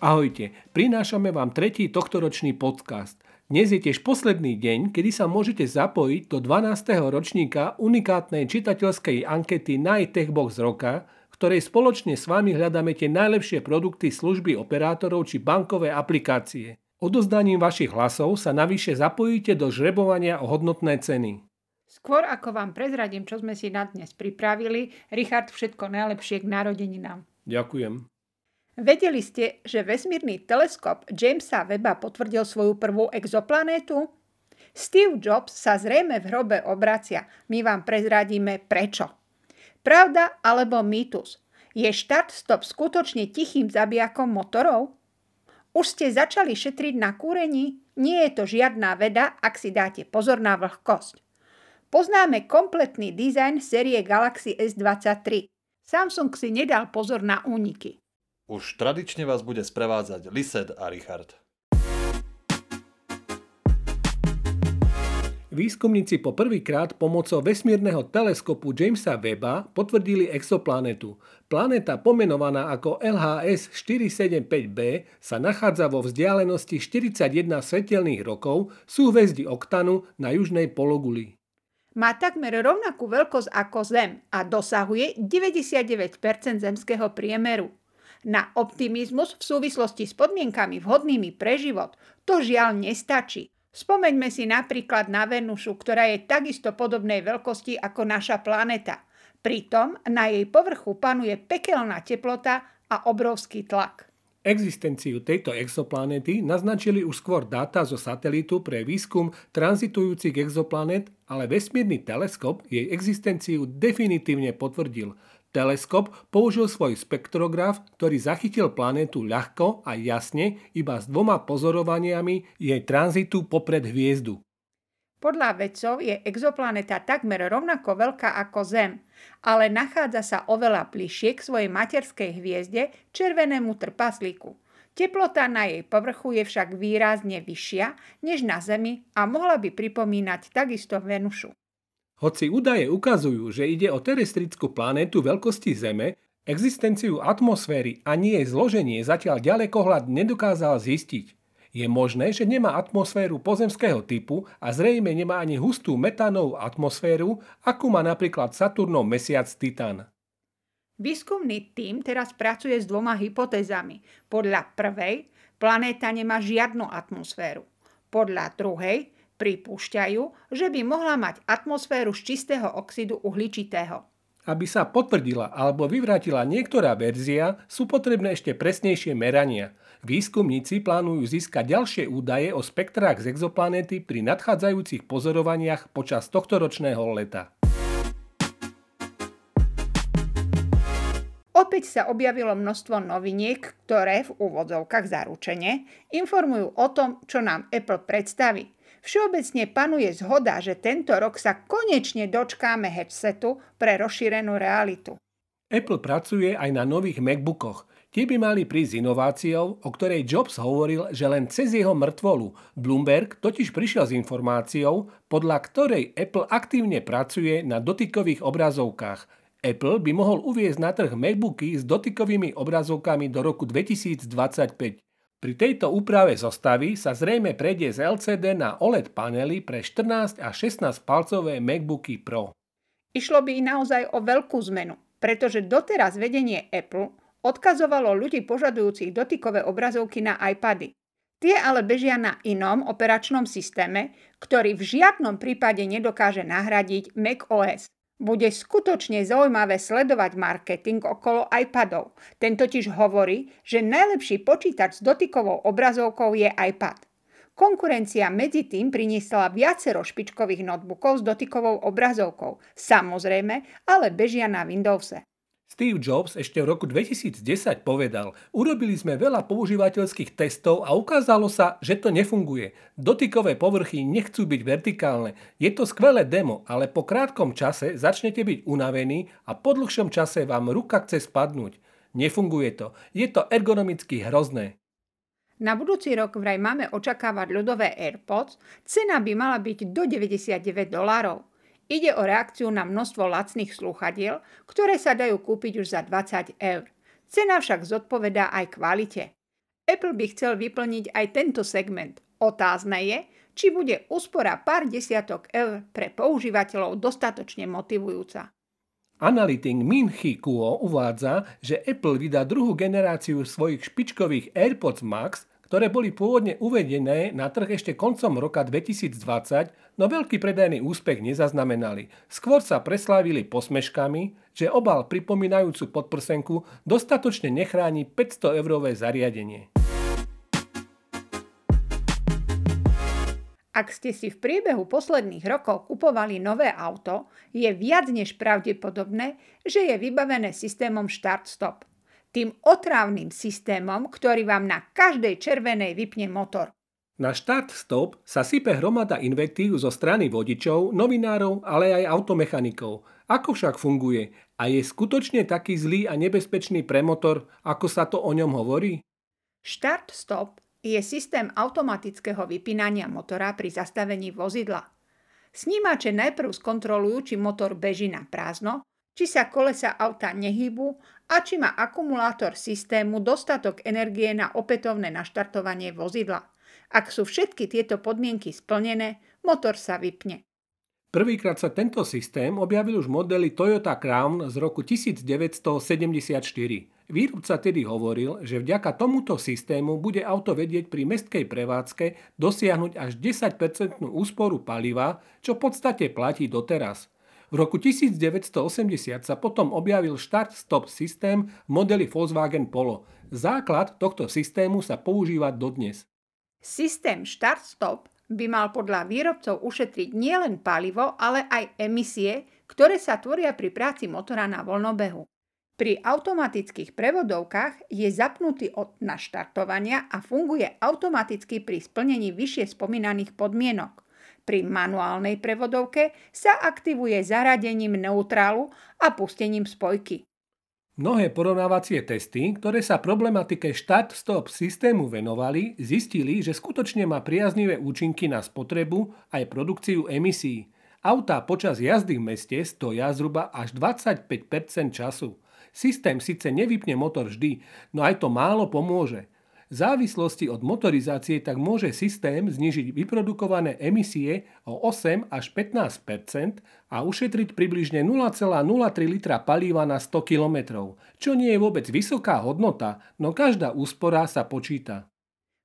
Ahojte, prinášame vám tretí tohtoročný podcast. Dnes je tiež posledný deň, kedy sa môžete zapojiť do 12. ročníka unikátnej čitateľskej ankety Box roka, ktorej spoločne s vami hľadáme tie najlepšie produkty služby operátorov či bankové aplikácie. Odozdaním vašich hlasov sa navyše zapojíte do žrebovania o hodnotné ceny. Skôr ako vám prezradím, čo sme si na dnes pripravili, Richard, všetko najlepšie k narodeninám. Ďakujem. Vedeli ste, že vesmírny teleskop Jamesa Webba potvrdil svoju prvú exoplanétu? Steve Jobs sa zrejme v hrobe obracia. My vám prezradíme prečo. Pravda alebo mýtus? Je štart-stop skutočne tichým zabijakom motorov? Už ste začali šetriť na kúrení? Nie je to žiadná veda, ak si dáte pozor na vlhkosť. Poznáme kompletný dizajn série Galaxy S23. Samsung si nedal pozor na úniky. Už tradične vás bude sprevádzať Lised a Richard. Výskumníci po prvýkrát pomocou vesmírneho teleskopu Jamesa Webba potvrdili exoplanetu. Planéta pomenovaná ako LHS 475b sa nachádza vo vzdialenosti 41 svetelných rokov súhvezdí Oktanu na južnej pologuli. Má takmer rovnakú veľkosť ako Zem a dosahuje 99% zemského priemeru. Na optimizmus v súvislosti s podmienkami vhodnými pre život to žiaľ nestačí. Spomeňme si napríklad na Venušu, ktorá je takisto podobnej veľkosti ako naša planéta. Pritom na jej povrchu panuje pekelná teplota a obrovský tlak. Existenciu tejto exoplanéty naznačili už skôr dáta zo satelitu pre výskum tranzitujúcich exoplanét, ale vesmírny teleskop jej existenciu definitívne potvrdil – Teleskop použil svoj spektrograf, ktorý zachytil planétu ľahko a jasne iba s dvoma pozorovaniami jej tranzitu popred hviezdu. Podľa vedcov je exoplaneta takmer rovnako veľká ako Zem, ale nachádza sa oveľa bližšie k svojej materskej hviezde, červenému trpaslíku. Teplota na jej povrchu je však výrazne vyššia než na Zemi a mohla by pripomínať takisto Venušu. Hoci údaje ukazujú, že ide o terestrickú planétu veľkosti Zeme, existenciu atmosféry a nie jej zloženie zatiaľ ďalekohľad nedokázal zistiť. Je možné, že nemá atmosféru pozemského typu a zrejme nemá ani hustú metánovú atmosféru, akú má napríklad Saturnov mesiac Titan. Výskumný tím teraz pracuje s dvoma hypotézami. Podľa prvej, planéta nemá žiadnu atmosféru. Podľa druhej, pripúšťajú, že by mohla mať atmosféru z čistého oxidu uhličitého. Aby sa potvrdila alebo vyvrátila niektorá verzia, sú potrebné ešte presnejšie merania. Výskumníci plánujú získať ďalšie údaje o spektrách z exoplanéty pri nadchádzajúcich pozorovaniach počas tohto ročného leta. Opäť sa objavilo množstvo noviniek, ktoré v úvodzovkách zaručene informujú o tom, čo nám Apple predstaví. Všeobecne panuje zhoda, že tento rok sa konečne dočkáme headsetu pre rozšírenú realitu. Apple pracuje aj na nových MacBookoch. Tie by mali prísť s inováciou, o ktorej Jobs hovoril, že len cez jeho mŕtvolu. Bloomberg totiž prišiel s informáciou, podľa ktorej Apple aktívne pracuje na dotykových obrazovkách. Apple by mohol uviezť na trh MacBooky s dotykovými obrazovkami do roku 2025. Pri tejto úprave zostavy sa zrejme prejde z LCD na OLED panely pre 14 a 16 palcové MacBooky Pro. Išlo by naozaj o veľkú zmenu, pretože doteraz vedenie Apple odkazovalo ľudí požadujúcich dotykové obrazovky na iPady. Tie ale bežia na inom operačnom systéme, ktorý v žiadnom prípade nedokáže nahradiť macOS. Bude skutočne zaujímavé sledovať marketing okolo iPadov. Ten totiž hovorí, že najlepší počítač s dotykovou obrazovkou je iPad. Konkurencia medzi tým priniesla viacero špičkových notebookov s dotykovou obrazovkou. Samozrejme, ale bežia na Windowse. Steve Jobs ešte v roku 2010 povedal, urobili sme veľa používateľských testov a ukázalo sa, že to nefunguje. Dotykové povrchy nechcú byť vertikálne. Je to skvelé demo, ale po krátkom čase začnete byť unavení a po dlhšom čase vám ruka chce spadnúť. Nefunguje to. Je to ergonomicky hrozné. Na budúci rok vraj máme očakávať ľudové AirPods, cena by mala byť do 99 dolárov. Ide o reakciu na množstvo lacných slúchadiel, ktoré sa dajú kúpiť už za 20 eur. Cena však zodpovedá aj kvalite. Apple by chcel vyplniť aj tento segment. Otázne je, či bude úspora pár desiatok eur pre používateľov dostatočne motivujúca. Analytik Min Chi Kuo uvádza, že Apple vydá druhú generáciu svojich špičkových AirPods Max, ktoré boli pôvodne uvedené na trh ešte koncom roka 2020, no veľký predajný úspech nezaznamenali. Skôr sa preslávili posmeškami, že obal pripomínajúcu podprsenku dostatočne nechráni 500 eurové zariadenie. Ak ste si v priebehu posledných rokov kupovali nové auto, je viac než pravdepodobné, že je vybavené systémom Start-Stop. Tým otrávnym systémom, ktorý vám na každej červenej vypne motor. Na Start-Stop sa sype hromada invektív zo strany vodičov, novinárov, ale aj automechanikov. Ako však funguje? A je skutočne taký zlý a nebezpečný pre motor, ako sa to o ňom hovorí? Start-Stop je systém automatického vypínania motora pri zastavení vozidla. Snímače najprv skontrolujú, či motor beží na prázdno, či sa kolesa auta nehybu a či má akumulátor systému dostatok energie na opätovné naštartovanie vozidla. Ak sú všetky tieto podmienky splnené, motor sa vypne. Prvýkrát sa tento systém objavil už v modeli Toyota Crown z roku 1974. Výrobca tedy hovoril, že vďaka tomuto systému bude auto vedieť pri mestskej prevádzke dosiahnuť až 10% úsporu paliva, čo v podstate platí doteraz. V roku 1980 sa potom objavil Start-Stop systém v modeli Volkswagen Polo. Základ tohto systému sa používa dodnes. Systém Start-Stop by mal podľa výrobcov ušetriť nielen palivo, ale aj emisie, ktoré sa tvoria pri práci motora na voľnobehu. Pri automatických prevodovkách je zapnutý od naštartovania a funguje automaticky pri splnení vyššie spomínaných podmienok. Pri manuálnej prevodovke sa aktivuje zaradením neutrálu a pustením spojky. Mnohé porovnávacie testy, ktoré sa problematike štart-stop systému venovali, zistili, že skutočne má priaznivé účinky na spotrebu aj produkciu emisí. Autá počas jazdy v meste stoja zhruba až 25% času. Systém síce nevypne motor vždy, no aj to málo pomôže. V závislosti od motorizácie tak môže systém znižiť vyprodukované emisie o 8 až 15% a ušetriť približne 0,03 litra palíva na 100 km, čo nie je vôbec vysoká hodnota, no každá úspora sa počíta.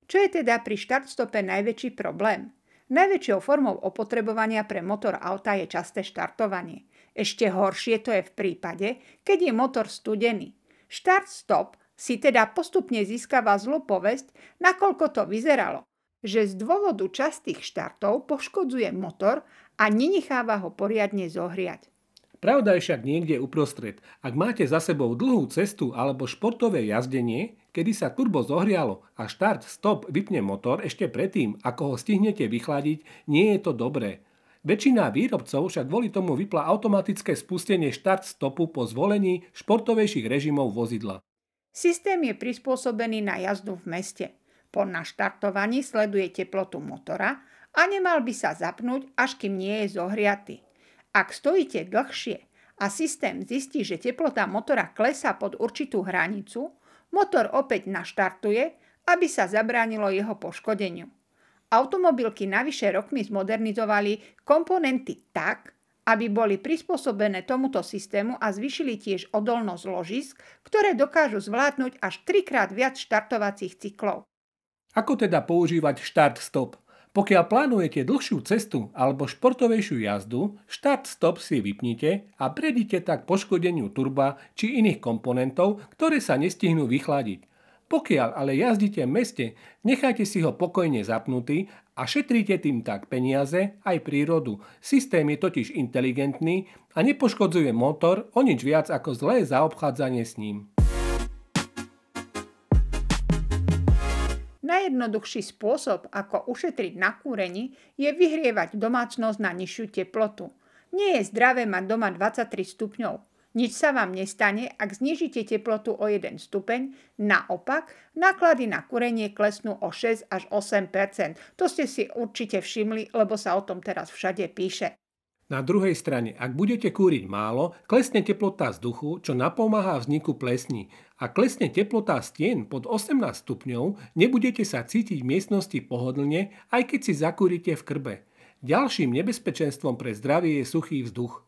Čo je teda pri štartstope najväčší problém? Najväčšou formou opotrebovania pre motor auta je časté štartovanie. Ešte horšie to je v prípade, keď je motor studený. Štart-stop si teda postupne získava zlú povesť, nakoľko to vyzeralo, že z dôvodu častých štartov poškodzuje motor a nenecháva ho poriadne zohriať. Pravda je však niekde uprostred. Ak máte za sebou dlhú cestu alebo športové jazdenie, kedy sa turbo zohrialo a štart-stop vypne motor ešte predtým, ako ho stihnete vychladiť, nie je to dobré. Väčšina výrobcov však kvôli tomu vypla automatické spustenie štart stopu po zvolení športovejších režimov vozidla. Systém je prispôsobený na jazdu v meste. Po naštartovaní sleduje teplotu motora a nemal by sa zapnúť, až kým nie je zohriaty. Ak stojíte dlhšie a systém zistí, že teplota motora klesá pod určitú hranicu, motor opäť naštartuje, aby sa zabránilo jeho poškodeniu. Automobilky navyše rokmi zmodernizovali komponenty tak, aby boli prispôsobené tomuto systému a zvyšili tiež odolnosť ložisk, ktoré dokážu zvládnuť až trikrát viac štartovacích cyklov. Ako teda používať štart-stop? Pokiaľ plánujete dlhšiu cestu alebo športovejšiu jazdu, štart-stop si vypnite a predíte tak poškodeniu turba či iných komponentov, ktoré sa nestihnú vychladiť. Pokiaľ ale jazdíte v meste, nechajte si ho pokojne zapnutý a šetríte tým tak peniaze aj prírodu. Systém je totiž inteligentný a nepoškodzuje motor o nič viac ako zlé zaobchádzanie s ním. Najjednoduchší spôsob, ako ušetriť na kúrení, je vyhrievať domácnosť na nižšiu teplotu. Nie je zdravé mať doma 23 stupňov. Nič sa vám nestane, ak znižíte teplotu o 1 stupeň, naopak náklady na kúrenie klesnú o 6 až 8% To ste si určite všimli, lebo sa o tom teraz všade píše. Na druhej strane, ak budete kúriť málo, klesne teplota vzduchu, čo napomáha vzniku plesní. A klesne teplota stien pod 18 stupňov, nebudete sa cítiť v miestnosti pohodlne, aj keď si zakúrite v krbe. Ďalším nebezpečenstvom pre zdravie je suchý vzduch.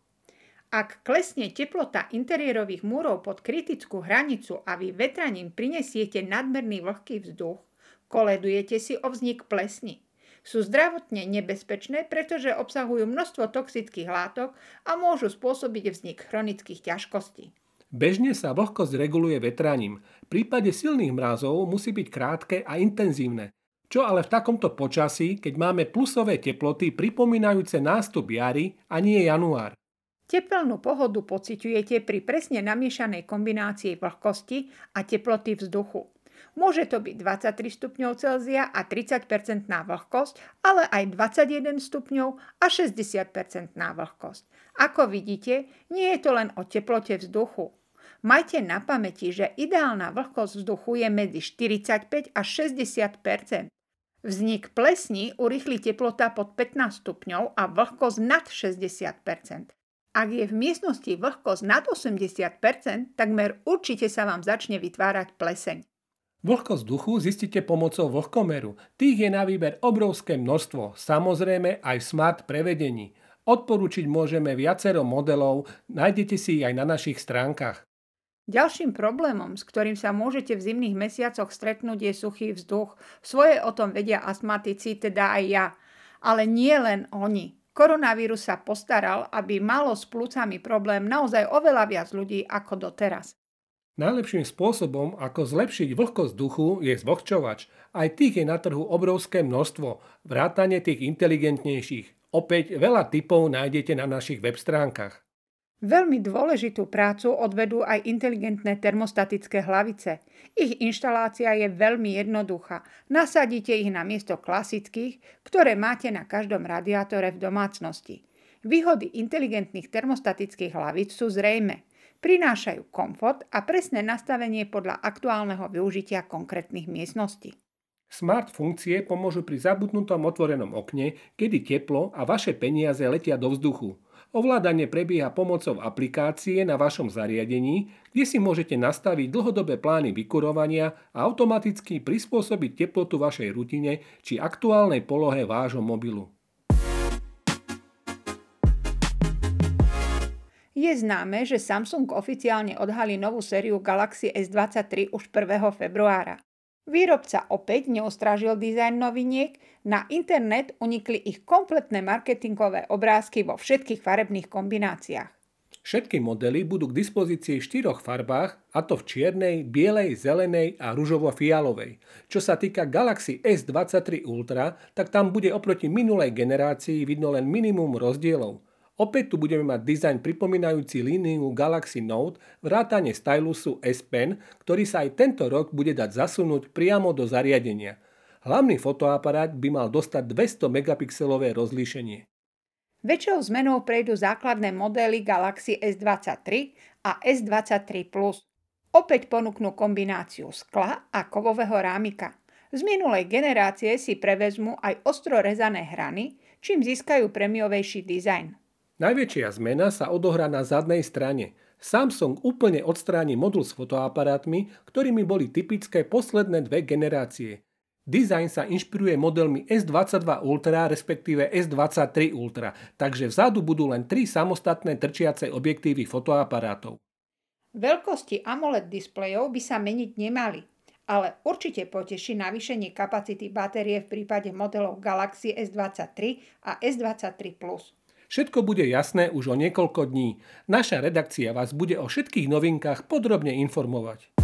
Ak klesne teplota interiérových múrov pod kritickú hranicu a vy vetraním prinesiete nadmerný vlhký vzduch, koledujete si o vznik plesni. Sú zdravotne nebezpečné, pretože obsahujú množstvo toxických látok a môžu spôsobiť vznik chronických ťažkostí. Bežne sa vlhkosť reguluje vetraním. V prípade silných mrazov musí byť krátke a intenzívne. Čo ale v takomto počasí, keď máme plusové teploty pripomínajúce nástup jary a nie január? Tepelnú pohodu pociťujete pri presne namiešanej kombinácii vlhkosti a teploty vzduchu. Môže to byť 23 stupňov Celzia a 30% vlhkosť, ale aj 21 stupňov a 60% vlhkosť. Ako vidíte, nie je to len o teplote vzduchu. Majte na pamäti, že ideálna vlhkosť vzduchu je medzi 45 a 60% Vznik plesní urýchli teplota pod 15 stupňov a vlhkosť nad 60 Ak je v miestnosti vlhkosť nad 80% takmer určite sa vám začne vytvárať pleseň. Vlhkosť vzduchu zistíte pomocou vlhkomeru. Tých je na výber obrovské množstvo, samozrejme aj smart prevedení. Odporúčiť môžeme viacero modelov, nájdete si ich aj na našich stránkach. Ďalším problémom, s ktorým sa môžete v zimných mesiacoch stretnúť, je suchý vzduch. Svoje o tom vedia astmatici, teda aj ja. Ale nie len oni. Koronavírus sa postaral, aby malo s plúcami problém naozaj oveľa viac ľudí ako doteraz. Najlepším spôsobom, ako zlepšiť vlhkosť duchu, je zvlhčovač. Aj tých je na trhu obrovské množstvo, vrátane tých inteligentnejších. Opäť veľa typov nájdete na našich web stránkach. Veľmi dôležitú prácu odvedú aj inteligentné termostatické hlavice. Ich inštalácia je veľmi jednoduchá. Nasadíte ich na miesto klasických, ktoré máte na každom radiátore v domácnosti. Výhody inteligentných termostatických hlavíc sú zrejme. Prinášajú komfort a presné nastavenie podľa aktuálneho využitia konkrétnych miestností. Smart funkcie pomôžu pri zabudnutom otvorenom okne, kedy teplo a vaše peniaze letia do vzduchu. Ovládanie prebieha pomocou aplikácie na vašom zariadení, kde si môžete nastaviť dlhodobé plány vykurovania a automaticky prispôsobiť teplotu vašej rutine či aktuálnej polohe vášho mobilu. Je známe, že Samsung oficiálne odhalí novú sériu Galaxy S23 už 1. februára. Výrobca opäť neostrážil dizajn noviniek, na internet unikli ich kompletné marketingové obrázky vo všetkých farebných kombináciách. Všetky modely budú k dispozícii v štyroch farbách, a to v čiernej, bielej, zelenej a ružovo-fialovej. Čo sa týka Galaxy S23 Ultra, tak tam bude oproti minulej generácii vidno len minimum rozdielov – Opäť tu budeme mať dizajn pripomínajúci líniu Galaxy Note, vrátane stylusu S Pen, ktorý sa aj tento rok bude dať zasunúť priamo do zariadenia. Hlavný fotoaparát by mal dostať 200 megapixelové rozlíšenie. Väčšou zmenou prejdú základné modely Galaxy S23 a S23 Plus. Opäť ponúknú kombináciu skla a kovového rámika. Z minulej generácie si prevezmu aj ostro rezané hrany, čím získajú premiovejší dizajn. Najväčšia zmena sa odohrá na zadnej strane. Samsung úplne odstráni modul s fotoaparátmi, ktorými boli typické posledné dve generácie. Design sa inšpiruje modelmi S22 Ultra respektíve S23 Ultra, takže vzadu budú len tri samostatné trčiace objektívy fotoaparátov. Veľkosti AMOLED displejov by sa meniť nemali, ale určite poteší navýšenie kapacity batérie v prípade modelov Galaxy S23 a S23 Plus. Všetko bude jasné už o niekoľko dní. Naša redakcia vás bude o všetkých novinkách podrobne informovať.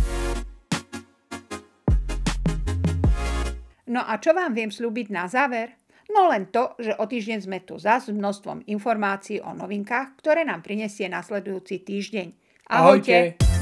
No a čo vám viem slúbiť na záver? No len to, že o týždeň sme tu zas s množstvom informácií o novinkách, ktoré nám prinesie nasledujúci týždeň. Ahojte! Ahojte.